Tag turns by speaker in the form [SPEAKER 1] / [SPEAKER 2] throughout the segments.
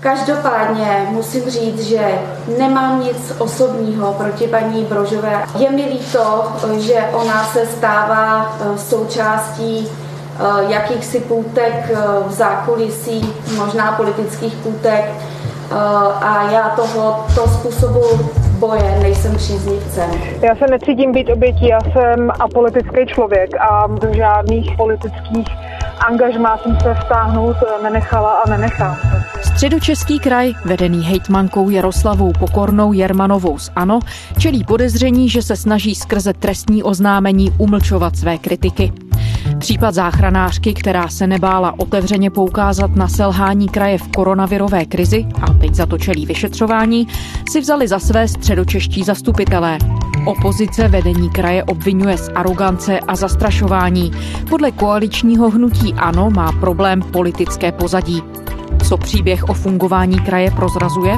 [SPEAKER 1] Každopádně musím říct, že nemám nic osobního proti paní Brožové. Je mi líto, že ona se stává eh, součástí eh, jakýchsi půtek eh, v zákulisí, možná politických půtek a já toho to způsobu boje nejsem příznivcem.
[SPEAKER 2] Já se necítím být obětí, já jsem apolitický člověk a do žádných politických angažmá jsem se vstáhnout nenechala a nenechám
[SPEAKER 3] Středočeský kraj, vedený hejtmankou Jaroslavou Pokornou Jermanovou z ANO, čelí podezření, že se snaží skrze trestní oznámení umlčovat své kritiky. Případ záchranářky, která se nebála otevřeně poukázat na selhání kraje v koronavirové krizi a teď za to čelí vyšetřování, si vzali za své středočeští zastupitelé. Opozice vedení kraje obvinuje z arogance a zastrašování. Podle koaličního hnutí ANO má problém politické pozadí. Co příběh o fungování kraje prozrazuje?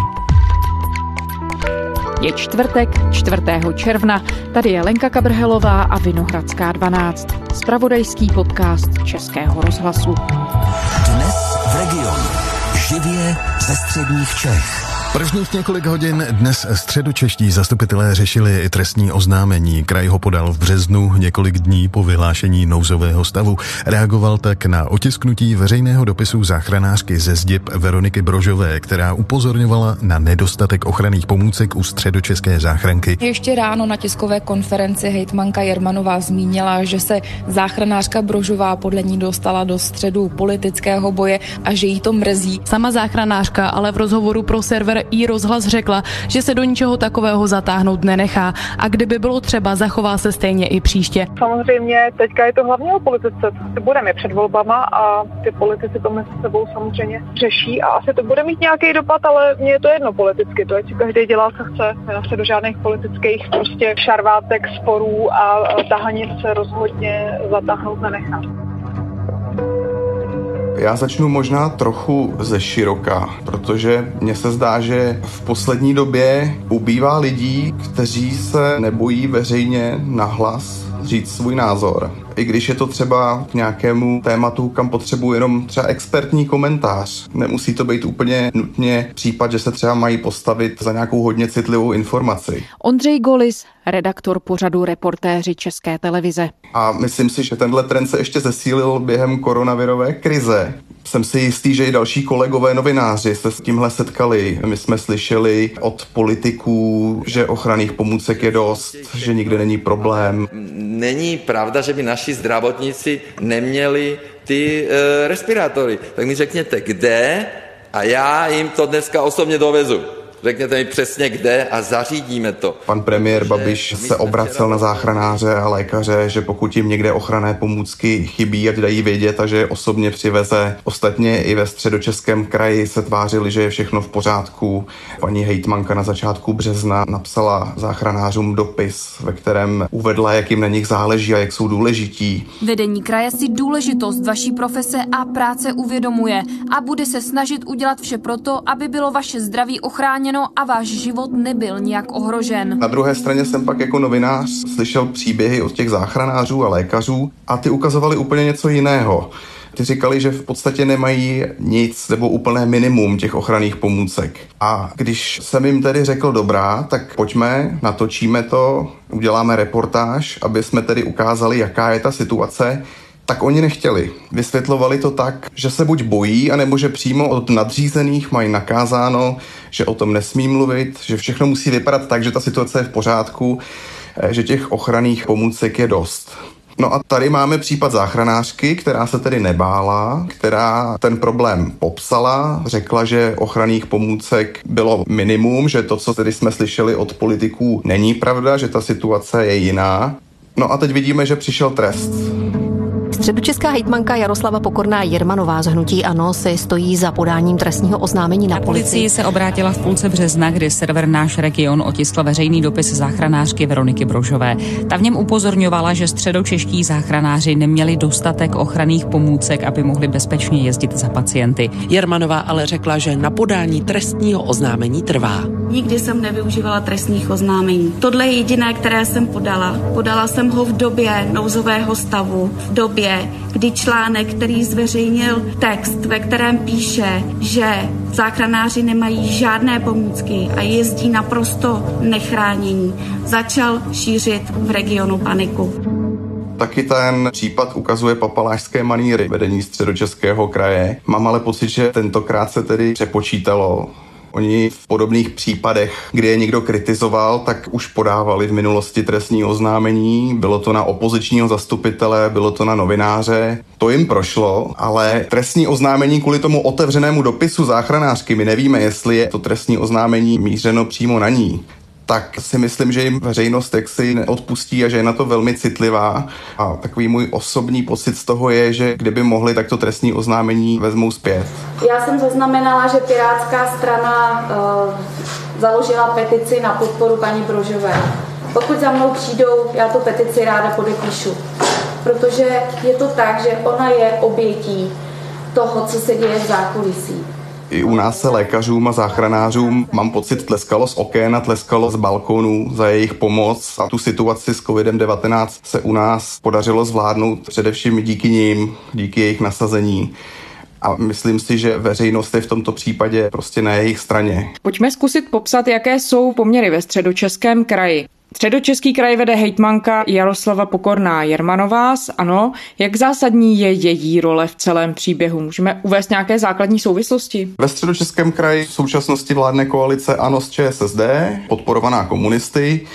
[SPEAKER 3] Je čtvrtek, 4. června. Tady je Lenka Kabrhelová a Vinohradská 12. Spravodajský podcast Českého rozhlasu.
[SPEAKER 4] Dnes v regionu. Živě ze středních Čech.
[SPEAKER 5] Prvních několik hodin dnes středočeští zastupitelé řešili trestní oznámení. Kraj ho podal v březnu několik dní po vyhlášení nouzového stavu. Reagoval tak na otisknutí veřejného dopisu záchranářky ze Zděb Veroniky Brožové, která upozorňovala na nedostatek ochranných pomůcek u středočeské záchranky.
[SPEAKER 6] Ještě ráno na tiskové konferenci hejtmanka Jermanová zmínila, že se záchranářka Brožová podle ní dostala do středu politického boje a že jí to mrzí.
[SPEAKER 3] Sama záchranářka ale v rozhovoru pro server i rozhlas řekla, že se do ničeho takového zatáhnout nenechá a kdyby bylo třeba, zachová se stejně i příště.
[SPEAKER 2] Samozřejmě teďka je to hlavně o politice, co budeme před volbama a ty politici to mezi sebou samozřejmě řeší a asi to bude mít nějaký dopad, ale mně je to jedno politicky, to je si každý dělá, co chce. Já se do žádných politických prostě šarvátek, sporů a tahanic se rozhodně zatáhnout nenechám.
[SPEAKER 7] Já začnu možná trochu ze široka, protože mně se zdá, že v poslední době ubývá lidí, kteří se nebojí veřejně nahlas říct svůj názor. I když je to třeba k nějakému tématu, kam potřebuji jenom třeba expertní komentář. Nemusí to být úplně nutně případ, že se třeba mají postavit za nějakou hodně citlivou informaci.
[SPEAKER 3] Ondřej Golis, redaktor pořadu Reportéři České televize.
[SPEAKER 7] A myslím si, že tenhle trend se ještě zesílil během koronavirové krize. Jsem si jistý, že i další kolegové novináři se s tímhle setkali. My jsme slyšeli od politiků, že ochranných pomůcek je dost, že nikde není problém.
[SPEAKER 8] Není pravda, že by naši zdravotníci neměli ty e, respirátory. Tak mi řekněte, kde a já jim to dneska osobně dovezu. Řekněte mi přesně kde a zařídíme to.
[SPEAKER 7] Pan premiér Babiš se obracel na záchranáře a lékaře, že pokud jim někde ochranné pomůcky chybí, ať dají vědět a že je osobně přiveze. Ostatně i ve středočeském kraji se tvářili, že je všechno v pořádku. Paní hejtmanka na začátku března napsala záchranářům dopis, ve kterém uvedla, jak jim na nich záleží a jak jsou důležití.
[SPEAKER 9] Vedení kraje si důležitost vaší profese a práce uvědomuje a bude se snažit udělat vše proto, aby bylo vaše zdraví ochráněno zachráněno a váš život nebyl nijak ohrožen.
[SPEAKER 7] Na druhé straně jsem pak jako novinář slyšel příběhy od těch záchranářů a lékařů a ty ukazovali úplně něco jiného. Ty říkali, že v podstatě nemají nic nebo úplné minimum těch ochranných pomůcek. A když jsem jim tedy řekl dobrá, tak pojďme, natočíme to, uděláme reportáž, aby jsme tedy ukázali, jaká je ta situace, tak oni nechtěli. Vysvětlovali to tak, že se buď bojí, anebo že přímo od nadřízených mají nakázáno, že o tom nesmí mluvit, že všechno musí vypadat tak, že ta situace je v pořádku, eh, že těch ochranných pomůcek je dost. No a tady máme případ záchranářky, která se tedy nebála, která ten problém popsala, řekla, že ochranných pomůcek bylo minimum, že to, co tedy jsme slyšeli od politiků, není pravda, že ta situace je jiná. No a teď vidíme, že přišel trest.
[SPEAKER 3] Středočeská hejtmanka Jaroslava Pokorná Jermanová z Hnutí Ano se stojí za podáním trestního oznámení na, na policii.
[SPEAKER 10] policii se obrátila v půlce března, kdy server Náš region otiskl veřejný dopis záchranářky Veroniky Brožové. Ta v něm upozorňovala, že středočeští záchranáři neměli dostatek ochranných pomůcek, aby mohli bezpečně jezdit za pacienty.
[SPEAKER 11] Jermanová ale řekla, že na podání trestního oznámení trvá.
[SPEAKER 1] Nikdy jsem nevyužívala trestních oznámení. Tohle je jediné, které jsem podala. Podala jsem ho v době nouzového stavu, v době, době, kdy článek, který zveřejnil text, ve kterém píše, že záchranáři nemají žádné pomůcky a jezdí naprosto nechránění, začal šířit v regionu paniku.
[SPEAKER 7] Taky ten případ ukazuje papalášské maníry vedení středočeského kraje. Mám ale pocit, že tentokrát se tedy přepočítalo Oni v podobných případech, kdy je někdo kritizoval, tak už podávali v minulosti trestní oznámení. Bylo to na opozičního zastupitele, bylo to na novináře. To jim prošlo, ale trestní oznámení kvůli tomu otevřenému dopisu záchranářky, my nevíme, jestli je to trestní oznámení mířeno přímo na ní tak si myslím, že jim veřejnost si neodpustí a že je na to velmi citlivá. A takový můj osobní pocit z toho je, že kdyby mohli, tak to trestní oznámení vezmou zpět.
[SPEAKER 1] Já jsem zaznamenala, že Pirátská strana uh, založila petici na podporu paní Brožové. Pokud za mnou přijdou, já tu petici ráda podepíšu. Protože je to tak, že ona je obětí toho, co se děje v zákulisí.
[SPEAKER 7] I u nás se lékařům a záchranářům, mám pocit, tleskalo z okén a tleskalo z balkónů za jejich pomoc a tu situaci s COVID-19 se u nás podařilo zvládnout především díky nim, díky jejich nasazení. A myslím si, že veřejnost je v tomto případě prostě na jejich straně.
[SPEAKER 12] Pojďme zkusit popsat, jaké jsou poměry ve středočeském kraji. Středočeský kraj vede hejtmanka Jaroslava Pokorná Jermanová ano. Jak zásadní je její role v celém příběhu? Můžeme uvést nějaké základní souvislosti?
[SPEAKER 7] Ve středočeském kraji v současnosti vládne koalice ANO z ČSSD, podporovaná komunisty.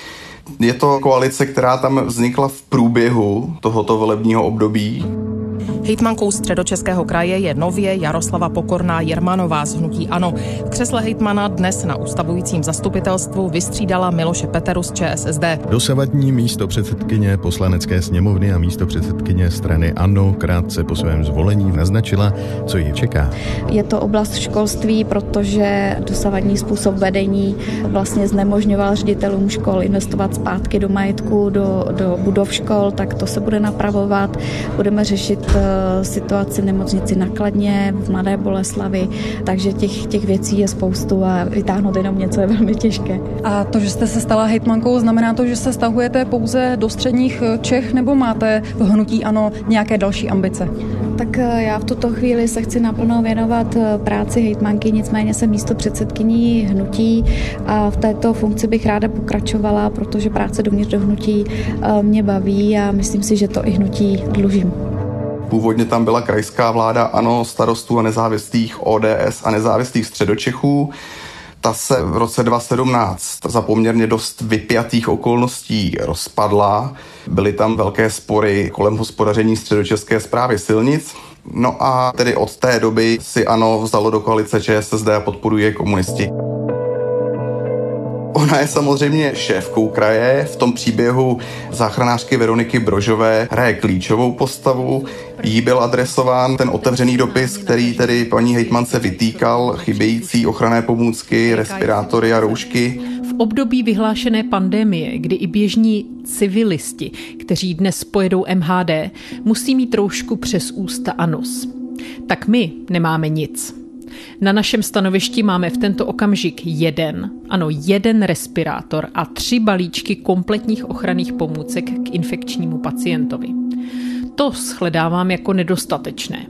[SPEAKER 7] Je to koalice, která tam vznikla v průběhu tohoto volebního období.
[SPEAKER 13] Hejtmankou středočeského kraje je nově Jaroslava Pokorná Jermanová z Hnutí Ano. V křesle hejtmana dnes na ustavujícím zastupitelstvu vystřídala Miloše Peteru z ČSSD.
[SPEAKER 5] Dosavadní místo předsedkyně poslanecké sněmovny a místo předsedkyně strany Ano krátce po svém zvolení naznačila, co ji čeká.
[SPEAKER 14] Je to oblast školství, protože dosavadní způsob vedení vlastně znemožňoval ředitelům škol investovat zpátky do majetku, do, do budov škol, tak to se bude napravovat. Budeme řešit situaci v nemocnici nakladně, v Mladé Boleslavi, takže těch, těch věcí je spoustu a vytáhnout jenom něco je velmi těžké.
[SPEAKER 15] A to, že jste se stala hejtmankou, znamená to, že se stahujete pouze do středních Čech nebo máte v hnutí ano nějaké další ambice?
[SPEAKER 14] Tak eh, já v tuto chvíli se chci naplno věnovat eh, práci hejtmanky, nicméně jsem místo předsedkyní hnutí a v této funkci bych ráda pokračovala, protože práce dovnitř do hnutí mě baví a myslím si, že to i hnutí dlužím.
[SPEAKER 7] Původně tam byla krajská vláda, ano, starostů a nezávislých ODS a nezávislých středočechů. Ta se v roce 2017 za poměrně dost vypjatých okolností rozpadla. Byly tam velké spory kolem hospodaření středočeské zprávy silnic. No a tedy od té doby si ano vzalo do koalice ČSSD a podporuje komunisti. Ona je samozřejmě šéfkou kraje. V tom příběhu záchranářky Veroniky Brožové hraje klíčovou postavu. Jí byl adresován ten otevřený dopis, který tedy paní hejtmance vytýkal chybějící ochranné pomůcky, respirátory a roušky.
[SPEAKER 12] V období vyhlášené pandemie, kdy i běžní civilisti, kteří dnes pojedou MHD, musí mít roušku přes ústa a nos. Tak my nemáme nic. Na našem stanovišti máme v tento okamžik jeden, ano, jeden respirátor a tři balíčky kompletních ochranných pomůcek k infekčnímu pacientovi. To shledávám jako nedostatečné.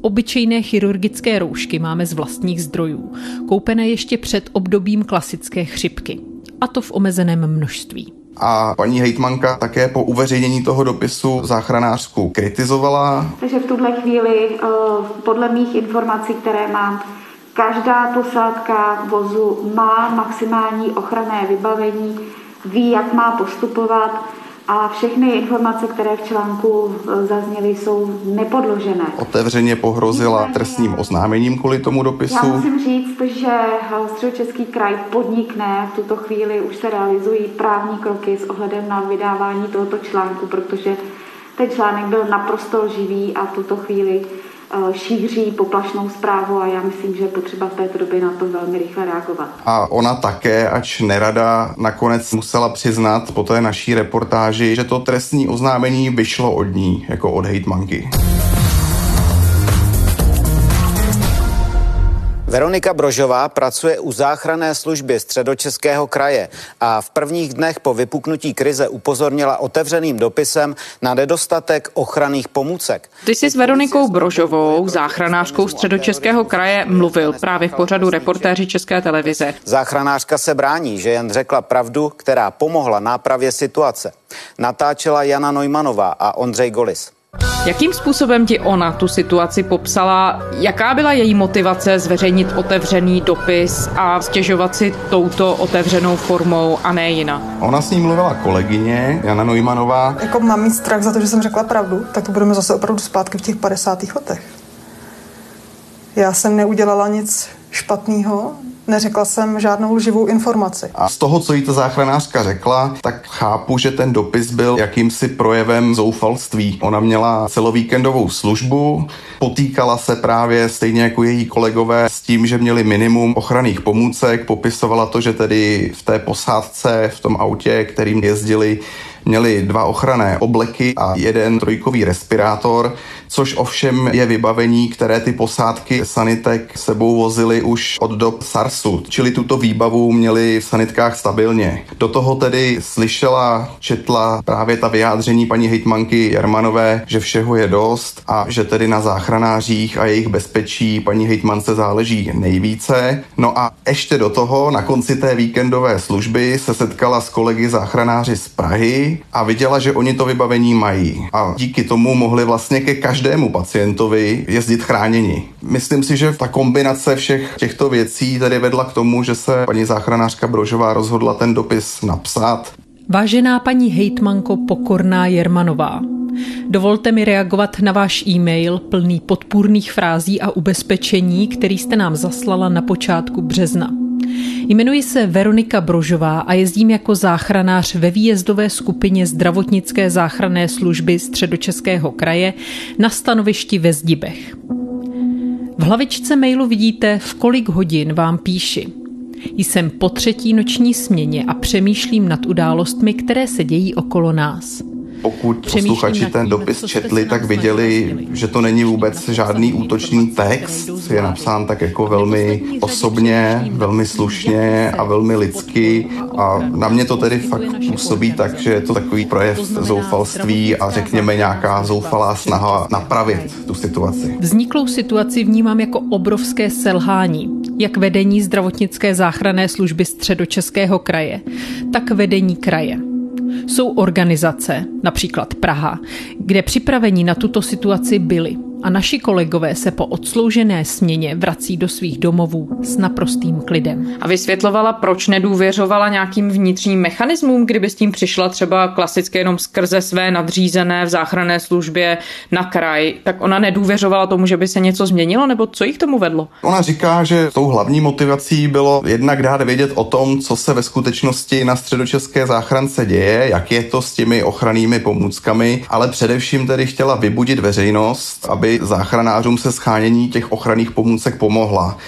[SPEAKER 12] Obyčejné chirurgické roušky máme z vlastních zdrojů, koupené ještě před obdobím klasické chřipky. A to v omezeném množství.
[SPEAKER 7] A paní hejtmanka také po uveřejnění toho dopisu záchranářku kritizovala.
[SPEAKER 1] Takže v tuhle chvíli, eh, podle mých informací, které mám, každá posádka vozu má maximální ochranné vybavení, ví, jak má postupovat a všechny informace, které v článku zazněly, jsou nepodložené.
[SPEAKER 7] Otevřeně pohrozila trestním oznámením kvůli tomu dopisu.
[SPEAKER 1] Já musím říct, že Středočeský kraj podnikne, v tuto chvíli už se realizují právní kroky s ohledem na vydávání tohoto článku, protože ten článek byl naprosto živý a v tuto chvíli šíří poplašnou zprávu a já myslím, že je potřeba v této době na to velmi rychle reagovat.
[SPEAKER 7] A ona také, ač nerada, nakonec musela přiznat po té naší reportáži, že to trestní oznámení vyšlo od ní, jako od hejtmanky.
[SPEAKER 16] Veronika Brožová pracuje u záchranné služby středočeského kraje a v prvních dnech po vypuknutí krize upozornila otevřeným dopisem na nedostatek ochranných pomůcek.
[SPEAKER 12] Ty jsi s Veronikou Brožovou, záchranářkou středočeského kraje, mluvil právě v pořadu reportéři České televize.
[SPEAKER 16] Záchranářka se brání, že jen řekla pravdu, která pomohla nápravě situace. Natáčela Jana Neumanová a Ondřej Golis.
[SPEAKER 12] Jakým způsobem ti ona tu situaci popsala? Jaká byla její motivace zveřejnit otevřený dopis a stěžovat si touto otevřenou formou a ne jinak?
[SPEAKER 7] Ona s ní mluvila kolegyně Jana Neumanová.
[SPEAKER 17] Jako mám mít strach za to, že jsem řekla pravdu, tak to budeme zase opravdu zpátky v těch 50. letech. Já jsem neudělala nic špatného, Neřekla jsem žádnou lživou informaci.
[SPEAKER 7] A z toho, co jí ta záchranářka řekla, tak chápu, že ten dopis byl jakýmsi projevem zoufalství. Ona měla celovíkendovou službu, potýkala se právě stejně jako její kolegové s tím, že měli minimum ochranných pomůcek, popisovala to, že tedy v té posádce, v tom autě, kterým jezdili, měli dva ochranné obleky a jeden trojkový respirátor, což ovšem je vybavení, které ty posádky sanitek sebou vozily už od dob SARSu, čili tuto výbavu měli v sanitkách stabilně. Do toho tedy slyšela, četla právě ta vyjádření paní hejtmanky Jarmanové, že všeho je dost a že tedy na záchranářích a jejich bezpečí paní hejtmance záleží nejvíce. No a ještě do toho na konci té víkendové služby se setkala s kolegy záchranáři z Prahy a viděla, že oni to vybavení mají. A díky tomu mohli vlastně ke každému pacientovi jezdit chráněni. Myslím si, že ta kombinace všech těchto věcí tedy vedla k tomu, že se paní záchranářka Brožová rozhodla ten dopis napsat.
[SPEAKER 12] Vážená paní hejtmanko Pokorná Jermanová, Dovolte mi reagovat na váš e-mail plný podpůrných frází a ubezpečení, který jste nám zaslala na počátku března. Jmenuji se Veronika Brožová a jezdím jako záchranář ve výjezdové skupině zdravotnické záchranné služby Středočeského kraje na stanovišti ve Zdibech. V hlavičce mailu vidíte, v kolik hodin vám píši. Jsem po třetí noční směně a přemýšlím nad událostmi, které se dějí okolo nás
[SPEAKER 7] pokud posluchači ten dopis četli, tak viděli, že to není vůbec žádný útočný text, je napsán tak jako velmi osobně, velmi slušně a velmi lidsky a na mě to tedy fakt působí tak, že je to takový projev zoufalství a řekněme nějaká zoufalá snaha napravit tu situaci.
[SPEAKER 12] Vzniklou situaci vnímám jako obrovské selhání, jak vedení zdravotnické záchranné služby středočeského kraje, tak vedení kraje. Jsou organizace, například Praha, kde připravení na tuto situaci byli a naši kolegové se po odsloužené směně vrací do svých domovů s naprostým klidem. A vysvětlovala, proč nedůvěřovala nějakým vnitřním mechanismům, kdyby s tím přišla třeba klasicky jenom skrze své nadřízené v záchranné službě na kraj, tak ona nedůvěřovala tomu, že by se něco změnilo, nebo co jich tomu vedlo?
[SPEAKER 7] Ona říká, že tou hlavní motivací bylo jednak dát vědět o tom, co se ve skutečnosti na středočeské záchrance děje, jak je to s těmi ochrannými pomůckami, ale především tedy chtěla vybudit veřejnost, aby záchranářům se schánění těch ochranných pomůcek pomohla.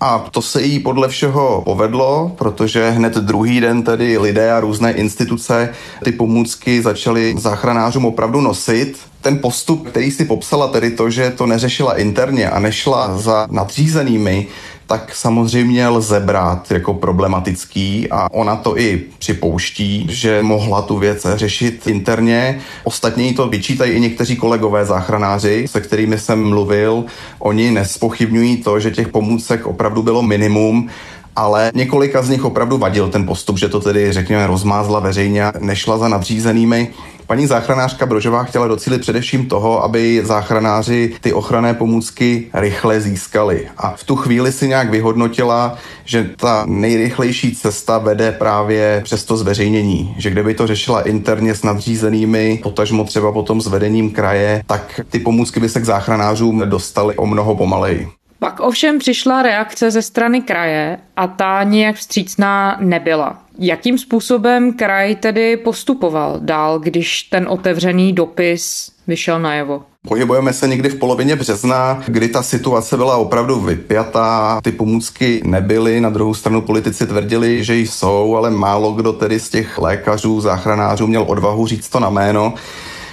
[SPEAKER 7] A to se jí podle všeho povedlo, protože hned druhý den tedy lidé a různé instituce ty pomůcky začaly záchranářům opravdu nosit. Ten postup, který si popsala, tedy to, že to neřešila interně a nešla za nadřízenými, tak samozřejmě lze brát jako problematický a ona to i připouští, že mohla tu věc řešit interně. Ostatně to vyčítají i někteří kolegové záchranáři, se kterými jsem mluvil. Oni nespochybňují to, že těch pomůcek opravdu bylo minimum, ale několika z nich opravdu vadil ten postup, že to tedy, řekněme, rozmázla veřejně a nešla za nadřízenými. Paní záchranářka Brožová chtěla docílit především toho, aby záchranáři ty ochranné pomůcky rychle získali. A v tu chvíli si nějak vyhodnotila, že ta nejrychlejší cesta vede právě přes to zveřejnění. Že kdyby to řešila interně s nadřízenými, potažmo třeba potom s vedením kraje, tak ty pomůcky by se k záchranářům dostaly o mnoho pomaleji.
[SPEAKER 12] Pak ovšem přišla reakce ze strany kraje a ta nějak vstřícná nebyla. Jakým způsobem kraj tedy postupoval dál, když ten otevřený dopis vyšel najevo?
[SPEAKER 7] Pohybujeme se někdy v polovině března, kdy ta situace byla opravdu vypjatá, ty pomůcky nebyly, na druhou stranu politici tvrdili, že jsou, ale málo kdo tedy z těch lékařů, záchranářů měl odvahu říct to na jméno.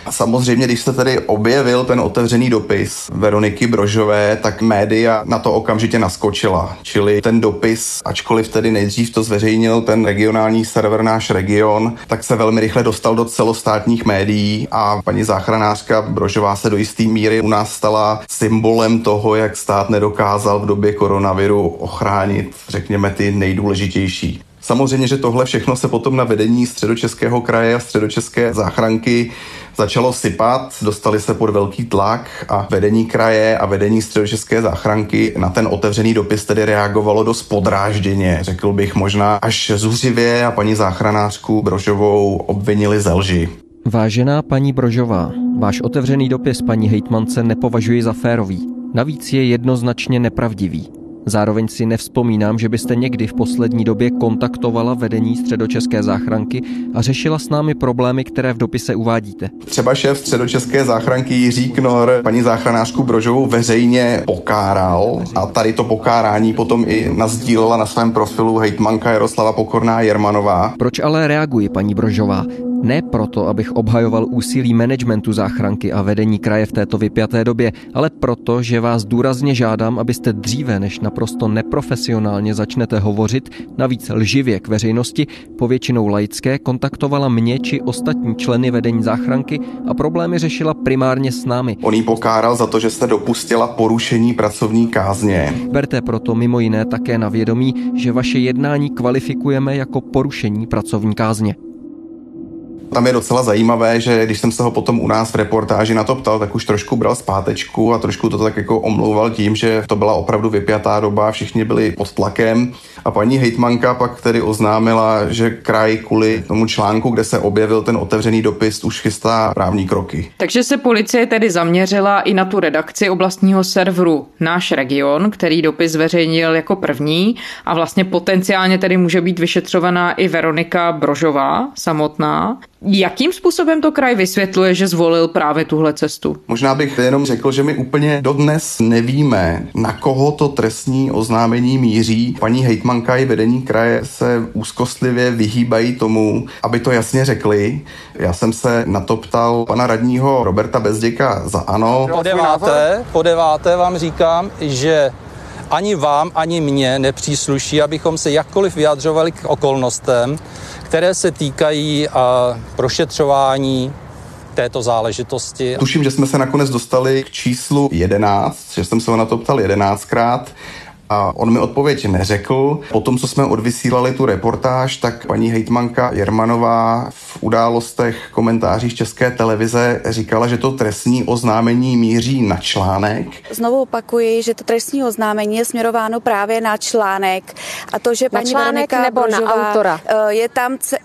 [SPEAKER 7] A samozřejmě, když se tedy objevil ten otevřený dopis Veroniky Brožové, tak média na to okamžitě naskočila. Čili ten dopis, ačkoliv tedy nejdřív to zveřejnil ten regionální server Náš region, tak se velmi rychle dostal do celostátních médií a paní záchranářka Brožová se do jisté míry u nás stala symbolem toho, jak stát nedokázal v době koronaviru ochránit, řekněme, ty nejdůležitější. Samozřejmě, že tohle všechno se potom na vedení středočeského kraje a středočeské záchranky začalo sypat, dostali se pod velký tlak a vedení kraje a vedení středočeské záchranky na ten otevřený dopis tedy reagovalo dost podrážděně, řekl bych možná až zuřivě a paní záchranářku Brožovou obvinili ze lži.
[SPEAKER 18] Vážená paní Brožová, váš otevřený dopis paní hejtmance nepovažuji za férový. Navíc je jednoznačně nepravdivý. Zároveň si nevzpomínám, že byste někdy v poslední době kontaktovala vedení středočeské záchranky a řešila s námi problémy, které v dopise uvádíte.
[SPEAKER 7] Třeba šéf středočeské záchranky Jiří Knor paní záchranářku Brožovou veřejně pokáral a tady to pokárání potom i nazdílela na svém profilu hejtmanka Jaroslava Pokorná Jermanová.
[SPEAKER 18] Proč ale reaguji, paní Brožová? Ne proto, abych obhajoval úsilí managementu záchranky a vedení kraje v této vypjaté době, ale proto, že vás důrazně žádám, abyste dříve, než naprosto neprofesionálně začnete hovořit, navíc lživě k veřejnosti, povětšinou laické, kontaktovala mě či ostatní členy vedení záchranky a problémy řešila primárně s námi.
[SPEAKER 7] On jí pokáral za to, že jste dopustila porušení pracovní kázně.
[SPEAKER 18] Berte proto mimo jiné také na vědomí, že vaše jednání kvalifikujeme jako porušení pracovní kázně.
[SPEAKER 7] Tam je docela zajímavé, že když jsem se ho potom u nás v reportáži na to ptal, tak už trošku bral zpátečku a trošku to tak jako omlouval tím, že to byla opravdu vypjatá doba, všichni byli pod tlakem a paní hejtmanka pak tedy oznámila, že kraj kvůli tomu článku, kde se objevil ten otevřený dopis, už chystá právní kroky.
[SPEAKER 19] Takže se policie tedy zaměřila i na tu redakci oblastního serveru Náš region, který dopis zveřejnil jako první a vlastně potenciálně tedy může být vyšetřovaná i Veronika Brožová samotná. Jakým způsobem to kraj vysvětluje, že zvolil právě tuhle cestu?
[SPEAKER 7] Možná bych jenom řekl, že my úplně dodnes nevíme, na koho to trestní oznámení míří. Paní hejtmanka i vedení kraje se úzkostlivě vyhýbají tomu, aby to jasně řekli. Já jsem se na to ptal pana radního Roberta Bezděka za ANO.
[SPEAKER 20] Po deváté, po deváté vám říkám, že ani vám, ani mně nepřísluší, abychom se jakkoliv vyjadřovali k okolnostem, které se týkají prošetřování této záležitosti.
[SPEAKER 7] Tuším, že jsme se nakonec dostali k číslu 11, že jsem se ho na to ptal 11krát a on mi odpověď neřekl. Potom, co jsme odvysílali tu reportáž, tak paní hejtmanka Jermanová v událostech komentářích České televize říkala, že to trestní oznámení míří na článek.
[SPEAKER 21] Znovu opakuji, že to trestní oznámení je směrováno právě na článek a to, že
[SPEAKER 22] na
[SPEAKER 21] paní
[SPEAKER 22] článek
[SPEAKER 21] Veronika
[SPEAKER 22] nebo na
[SPEAKER 21] Brožová,
[SPEAKER 22] autora?
[SPEAKER 21] eh, je tam ce-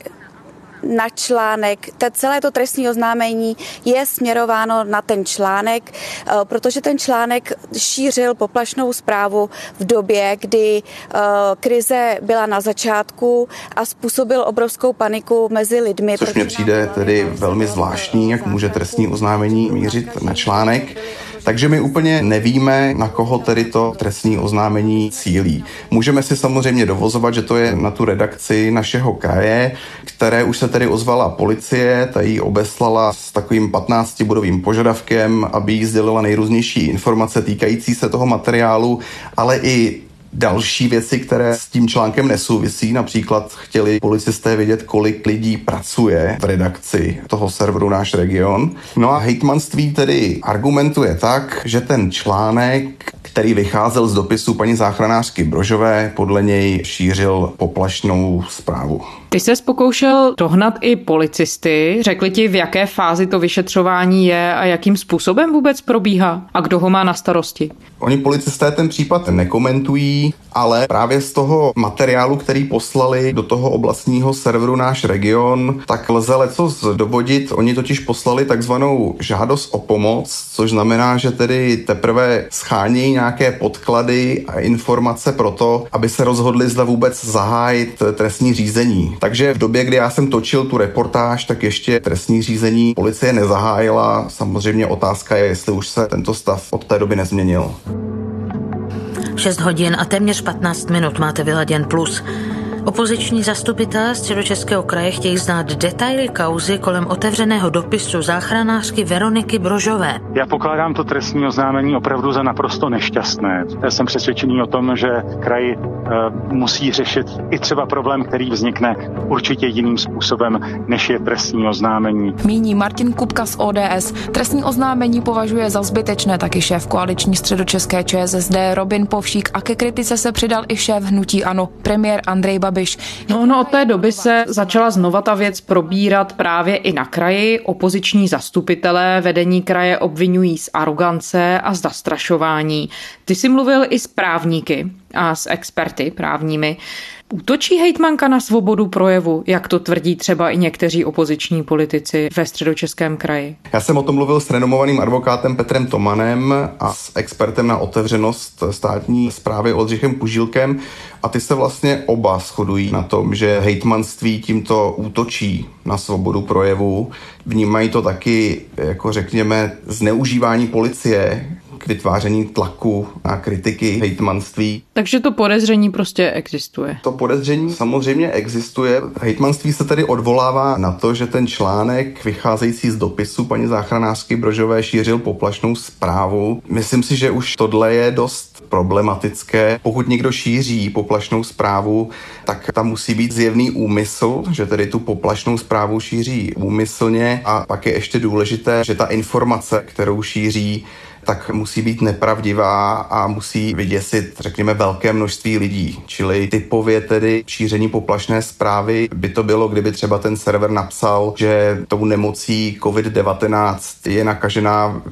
[SPEAKER 21] na článek. To celé to trestní oznámení je směrováno na ten článek, eh, protože ten článek šířil poplašnou zprávu v době, kdy eh, krize byla na začátku a způsobil obrovskou paniku mezi lidmi.
[SPEAKER 7] Což mně přijde tedy velmi zvláštní, jak může trestní oznámení mířit na článek. Takže my úplně nevíme, na koho tedy to trestní oznámení cílí. Můžeme si samozřejmě dovozovat, že to je na tu redakci našeho kraje, které už se tedy ozvala policie, ta ji obeslala s takovým 15-bodovým požadavkem, aby jí sdělila nejrůznější informace týkající se toho materiálu, ale i další věci, které s tím článkem nesouvisí. Například chtěli policisté vědět, kolik lidí pracuje v redakci toho serveru Náš region. No a hejtmanství tedy argumentuje tak, že ten článek, který vycházel z dopisu paní záchranářky Brožové, podle něj šířil poplašnou zprávu.
[SPEAKER 19] Ty se pokoušel dohnat i policisty, řekli ti, v jaké fázi to vyšetřování je a jakým způsobem vůbec probíhá a kdo ho má na starosti.
[SPEAKER 7] Oni policisté ten případ nekomentují, ale právě z toho materiálu, který poslali do toho oblastního serveru náš region, tak lze leco dovodit. Oni totiž poslali takzvanou žádost o pomoc, což znamená, že tedy teprve schání nějaké podklady a informace pro to, aby se rozhodli, zda vůbec zahájit trestní řízení. Takže v době, kdy já jsem točil tu reportáž, tak ještě trestní řízení policie nezahájila. Samozřejmě otázka je, jestli už se tento stav od té doby nezměnil.
[SPEAKER 11] 6 hodin a téměř 15 minut máte vyladěn plus.
[SPEAKER 22] Opoziční zastupitelé středočeského kraje chtějí znát detaily kauzy kolem otevřeného dopisu záchranářky Veroniky Brožové.
[SPEAKER 11] Já pokládám to trestní oznámení opravdu za naprosto nešťastné. Já jsem přesvědčený o tom, že kraj uh, musí řešit i třeba problém, který vznikne určitě jiným způsobem, než je trestní oznámení.
[SPEAKER 6] Míní Martin Kupka z ODS. Trestní oznámení považuje za zbytečné taky šéf koaliční středočeské ČSSD Robin Povšík a ke kritice se přidal i šéf hnutí ANO, premiér Andrej Babiš.
[SPEAKER 19] No ono od té doby se začala znova ta věc probírat právě i na kraji. Opoziční zastupitelé vedení kraje obvinují z arogance a z zastrašování. Ty jsi mluvil i s právníky a s experty právními. Útočí hejtmanka na svobodu projevu, jak to tvrdí třeba i někteří opoziční politici ve středočeském kraji?
[SPEAKER 7] Já jsem o tom mluvil s renomovaným advokátem Petrem Tomanem a s expertem na otevřenost státní zprávy Oldřichem Pužílkem a ty se vlastně oba shodují na tom, že hejtmanství tímto útočí na svobodu projevu. Vnímají to taky, jako řekněme, zneužívání policie k vytváření tlaku a kritiky hejtmanství.
[SPEAKER 19] Takže to podezření prostě existuje.
[SPEAKER 7] To podezření samozřejmě existuje. Hejtmanství se tedy odvolává na to, že ten článek vycházející z dopisu paní záchranářky Brožové šířil poplašnou zprávu. Myslím si, že už tohle je dost problematické. Pokud někdo šíří poplašnou zprávu, tak tam musí být zjevný úmysl, že tedy tu poplašnou zprávu šíří úmyslně a pak je ještě důležité, že ta informace, kterou šíří, tak musí být nepravdivá a musí vyděsit, řekněme, velké množství lidí. Čili typově tedy šíření poplašné zprávy by to bylo, kdyby třeba ten server napsal, že tou nemocí COVID-19 je nakažená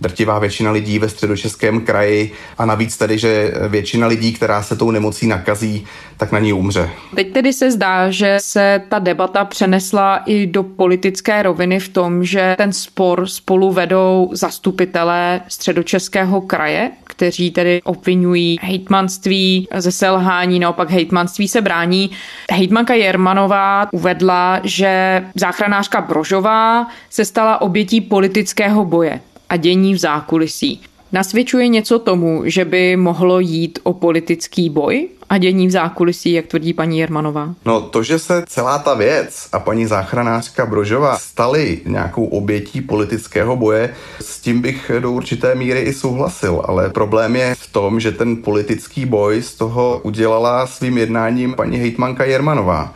[SPEAKER 7] drtivá většina lidí ve středočeském kraji a navíc tedy, že většina lidí, která se tou nemocí nakazí, tak na ní umře.
[SPEAKER 19] Teď tedy se zdá, že se ta debata přenesla i do politické roviny v tom, že ten spor spolu vedou zastupitelé středočeského kraje, kteří tedy obvinují hejtmanství ze selhání, naopak hejtmanství se brání. Hejtmanka Jermanová uvedla, že záchranářka Brožová se stala obětí politického boje a dění v zákulisí. Nasvědčuje něco tomu, že by mohlo jít o politický boj a dění v zákulisí, jak tvrdí paní Jermanová?
[SPEAKER 7] No to, že se celá ta věc a paní záchranářka Brožová stali nějakou obětí politického boje, s tím bych do určité míry i souhlasil, ale problém je v tom, že ten politický boj z toho udělala svým jednáním paní hejtmanka Jermanová.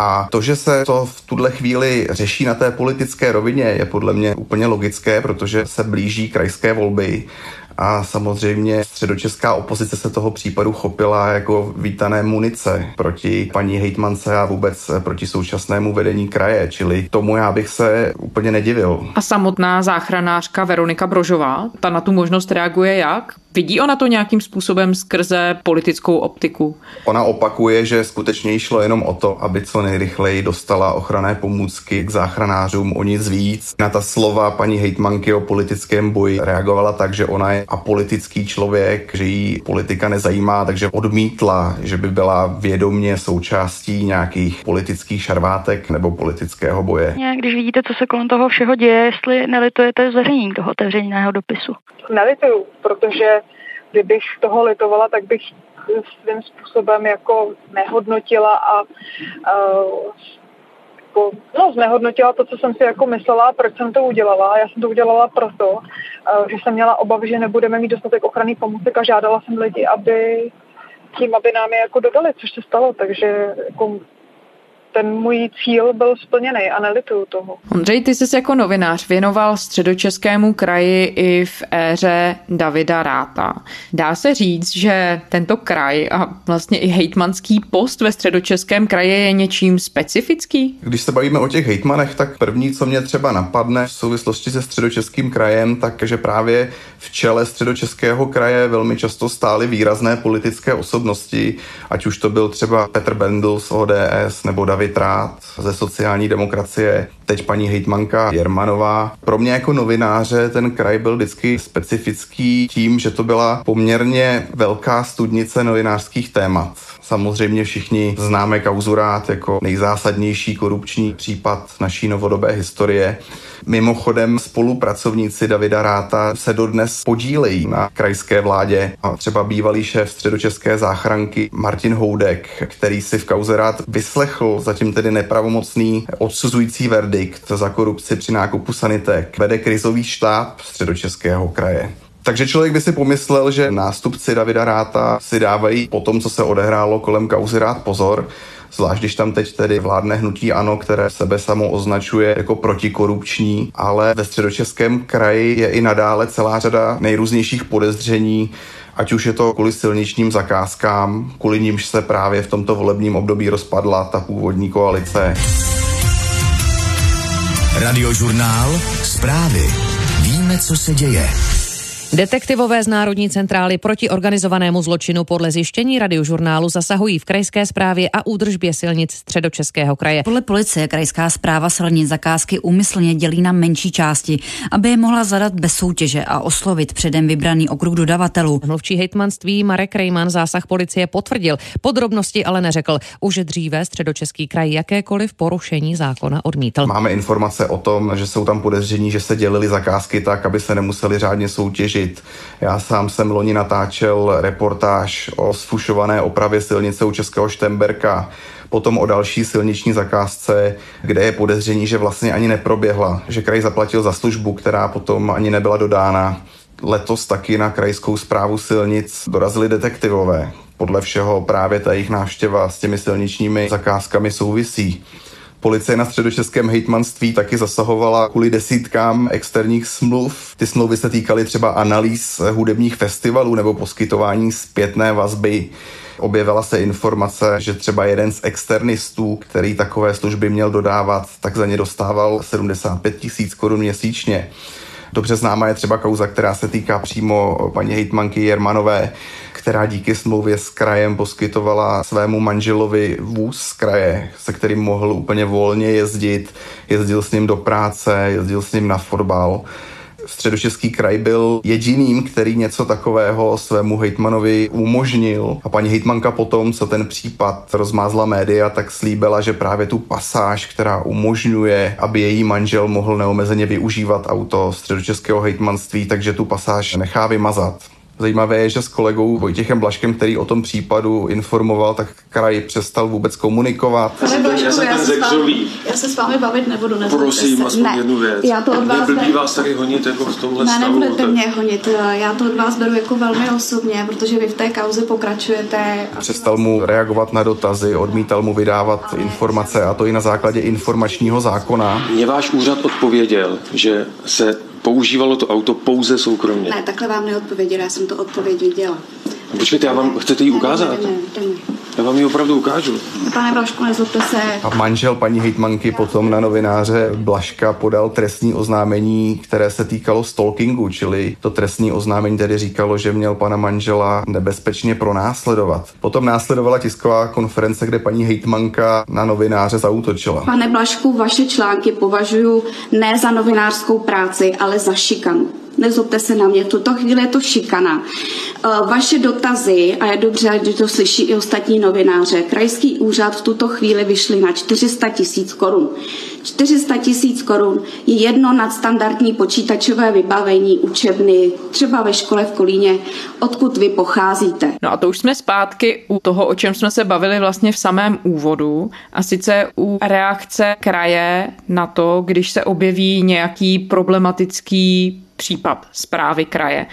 [SPEAKER 7] A to, že se to v tuhle chvíli řeší na té politické rovině, je podle mě úplně logické, protože se blíží krajské volby a samozřejmě středočeská opozice se toho případu chopila jako vítané munice proti paní hejtmance a vůbec proti současnému vedení kraje, čili tomu já bych se úplně nedivil.
[SPEAKER 19] A samotná záchranářka Veronika Brožová, ta na tu možnost reaguje jak? Vidí ona to nějakým způsobem skrze politickou optiku?
[SPEAKER 7] Ona opakuje, že skutečně šlo jenom o to, aby co nejrychleji dostala ochranné pomůcky k záchranářům o nic víc. Na ta slova paní hejtmanky o politickém boji reagovala tak, že ona je apolitický člověk, že jí politika nezajímá, takže odmítla, že by byla vědomně součástí nějakých politických šarvátek nebo politického boje.
[SPEAKER 23] Když vidíte, co se kolem toho všeho děje, jestli nelitujete zveřejnění toho otevřeného dopisu?
[SPEAKER 2] Nelituju, protože kdybych toho litovala, tak bych svým způsobem jako nehodnotila a uh, jako, no, znehodnotila to, co jsem si jako myslela, proč jsem to udělala. Já jsem to udělala proto, uh, že jsem měla obavy, že nebudeme mít dostatek ochranný pomůcek a žádala jsem lidi, aby tím, aby nám je jako dodali, což se stalo. Takže jako ten můj cíl byl splněný a nelituju toho.
[SPEAKER 19] Ondřej, ty jsi jako novinář věnoval středočeskému kraji i v éře Davida Ráta. Dá se říct, že tento kraj a vlastně i hejtmanský post ve středočeském kraji je něčím specifický?
[SPEAKER 7] Když se bavíme o těch hejtmanech, tak první, co mě třeba napadne v souvislosti se středočeským krajem, takže právě v čele středočeského kraje velmi často stály výrazné politické osobnosti, ať už to byl třeba Petr Bendl z ODS nebo David David Rát ze sociální demokracie, teď paní hejtmanka Jermanová. Pro mě jako novináře ten kraj byl vždycky specifický tím, že to byla poměrně velká studnice novinářských témat. Samozřejmě všichni známe kauzurát jako nejzásadnější korupční případ naší novodobé historie. Mimochodem spolupracovníci Davida Ráta se dodnes podílejí na krajské vládě a třeba bývalý šéf středočeské záchranky Martin Houdek, který si v kauze Rát vyslechl zatím tedy nepravomocný odsuzující verdikt za korupci při nákupu sanitek, vede krizový štáb středočeského kraje. Takže člověk by si pomyslel, že nástupci Davida Ráta si dávají po tom, co se odehrálo kolem kauzy Rát pozor, zvlášť když tam teď tedy vládne hnutí ANO, které sebe samo označuje jako protikorupční, ale ve středočeském kraji je i nadále celá řada nejrůznějších podezření, ať už je to kvůli silničním zakázkám, kvůli nímž se právě v tomto volebním období rozpadla ta původní koalice.
[SPEAKER 24] Radiožurnál Zprávy. Víme, co se děje.
[SPEAKER 25] Detektivové z Národní centrály proti organizovanému zločinu podle zjištění radiožurnálu zasahují v krajské správě a údržbě silnic středočeského kraje.
[SPEAKER 26] Podle policie krajská zpráva silnic zakázky úmyslně dělí na menší části, aby je mohla zadat bez soutěže a oslovit předem vybraný okruh dodavatelů.
[SPEAKER 25] Mluvčí hejtmanství Marek Rejman zásah policie potvrdil. Podrobnosti ale neřekl. Už dříve středočeský kraj jakékoliv porušení zákona odmítl.
[SPEAKER 7] Máme informace o tom, že jsou tam podezření, že se dělily zakázky tak, aby se nemuseli řádně soutěžit řešit. Já sám jsem loni natáčel reportáž o sfušované opravě silnice u Českého Štemberka, potom o další silniční zakázce, kde je podezření, že vlastně ani neproběhla, že kraj zaplatil za službu, která potom ani nebyla dodána. Letos taky na krajskou zprávu silnic dorazili detektivové. Podle všeho právě ta jejich návštěva s těmi silničními zakázkami souvisí. Policie na středočeském hejtmanství taky zasahovala kvůli desítkám externích smluv. Ty smlouvy se týkaly třeba analýz hudebních festivalů nebo poskytování zpětné vazby. Objevila se informace, že třeba jeden z externistů, který takové služby měl dodávat, tak za ně dostával 75 tisíc korun měsíčně. Dobře známá je třeba kauza, která se týká přímo paní hejtmanky Jermanové, která díky smlouvě s krajem poskytovala svému manželovi vůz z kraje, se kterým mohl úplně volně jezdit. Jezdil s ním do práce, jezdil s ním na fotbal. Středočeský kraj byl jediným, který něco takového svému hejtmanovi umožnil. A paní hejtmanka potom, co ten případ rozmázla média, tak slíbila, že právě tu pasáž, která umožňuje, aby její manžel mohl neomezeně využívat auto středočeského hejtmanství, takže tu pasáž nechá vymazat. Zajímavé je, že s kolegou Vojtěchem Blaškem, který o tom případu informoval, tak kraj přestal vůbec komunikovat.
[SPEAKER 27] Pane Blašku, já, se já, se vámi, já se s vámi bavit nebudu,
[SPEAKER 28] Prosím, aspoň ne, jednu věc.
[SPEAKER 27] Já to od vás...
[SPEAKER 28] Neblbý vás tady honit jako v tomhle ne,
[SPEAKER 27] stavu. Ne, nebudete mě honit. Já to od vás beru jako velmi osobně, protože vy v té kauze pokračujete.
[SPEAKER 7] Přestal mu reagovat na dotazy, odmítal mu vydávat informace a to i na základě informačního zákona.
[SPEAKER 28] Mě váš úřad odpověděl, že se používalo to auto pouze soukromně.
[SPEAKER 27] Ne, takhle vám neodpověděla, já jsem to odpověď viděla.
[SPEAKER 28] Počkejte, já vám, chcete ji ukázat? Ne, ne, ne, já vám ji opravdu ukážu.
[SPEAKER 27] Pane Blašku, nezlobte se.
[SPEAKER 7] A manžel paní hejtmanky potom na novináře Blaška podal trestní oznámení, které se týkalo stalkingu, čili to trestní oznámení tedy říkalo, že měl pana manžela nebezpečně pronásledovat. Potom následovala tisková konference, kde paní hejtmanka na novináře zautočila.
[SPEAKER 27] Pane Blašku, vaše články považuji ne za novinářskou práci, ale za šikanu nezlobte se na mě, v tuto chvíli je to šikana. Eh, vaše dotazy, a je dobře, že to slyší i ostatní novináře, krajský úřad v tuto chvíli vyšly na 400 tisíc korun. 400 tisíc korun je jedno nadstandardní počítačové vybavení učebny, třeba ve škole v Kolíně, odkud vy pocházíte.
[SPEAKER 19] No a to už jsme zpátky u toho, o čem jsme se bavili vlastně v samém úvodu, a sice u reakce kraje na to, když se objeví nějaký problematický případ zprávy kraje.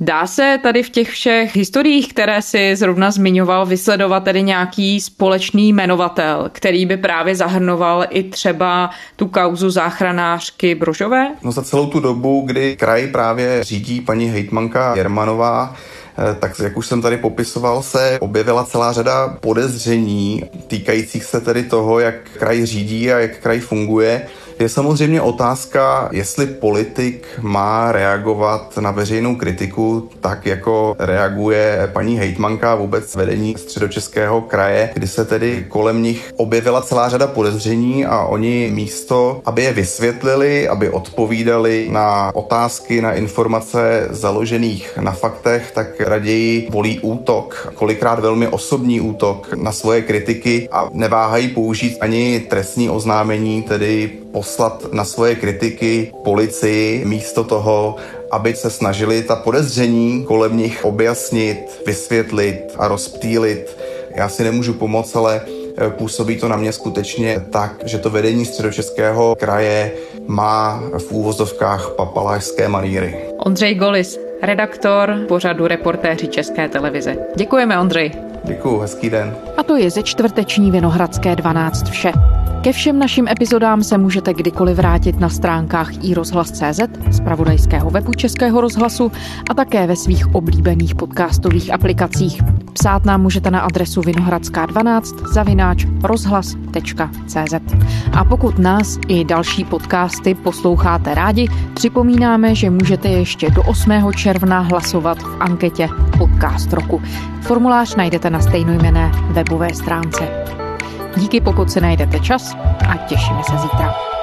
[SPEAKER 19] Dá se tady v těch všech historiích, které si zrovna zmiňoval, vysledovat tedy nějaký společný jmenovatel, který by právě zahrnoval i třeba tu kauzu záchranářky Brožové?
[SPEAKER 7] No za celou tu dobu, kdy kraj právě řídí paní hejtmanka Jermanová, eh, tak jak už jsem tady popisoval, se objevila celá řada podezření týkajících se tedy toho, jak kraj řídí a jak kraj funguje. Je samozřejmě otázka, jestli politik má reagovat na veřejnou kritiku tak, jako reaguje paní hejtmanka vůbec vedení středočeského kraje, kdy se tedy kolem nich objevila celá řada podezření a oni místo, aby je vysvětlili, aby odpovídali na otázky, na informace založených na faktech, tak raději volí útok, kolikrát velmi osobní útok na svoje kritiky a neváhají použít ani trestní oznámení, tedy poslat na svoje kritiky policii místo toho, aby se snažili ta podezření kolem nich objasnit, vysvětlit a rozptýlit. Já si nemůžu pomoct, ale eh, působí to na mě skutečně tak, že to vedení středočeského kraje má v úvozovkách papalášské maníry.
[SPEAKER 19] Ondřej Golis, redaktor pořadu Reportéři České televize. Děkujeme, Ondřej.
[SPEAKER 7] Děkuji, hezký den.
[SPEAKER 3] A to je ze čtvrteční Vinohradské 12 vše. Ke všem našim epizodám se můžete kdykoliv vrátit na stránkách iRozhlas.cz, pravodajského webu Českého rozhlasu a také ve svých oblíbených podcastových aplikacích. Psát nám můžete na adresu vinohradská12 zavináč rozhlas.cz. A pokud nás i další podcasty posloucháte rádi, připomínáme, že můžete ještě do 8. června hlasovat v anketě Podcast roku. Formulář najdete na stejnojmené webové stránce. Díky, pokud se najdete čas a těšíme se zítra.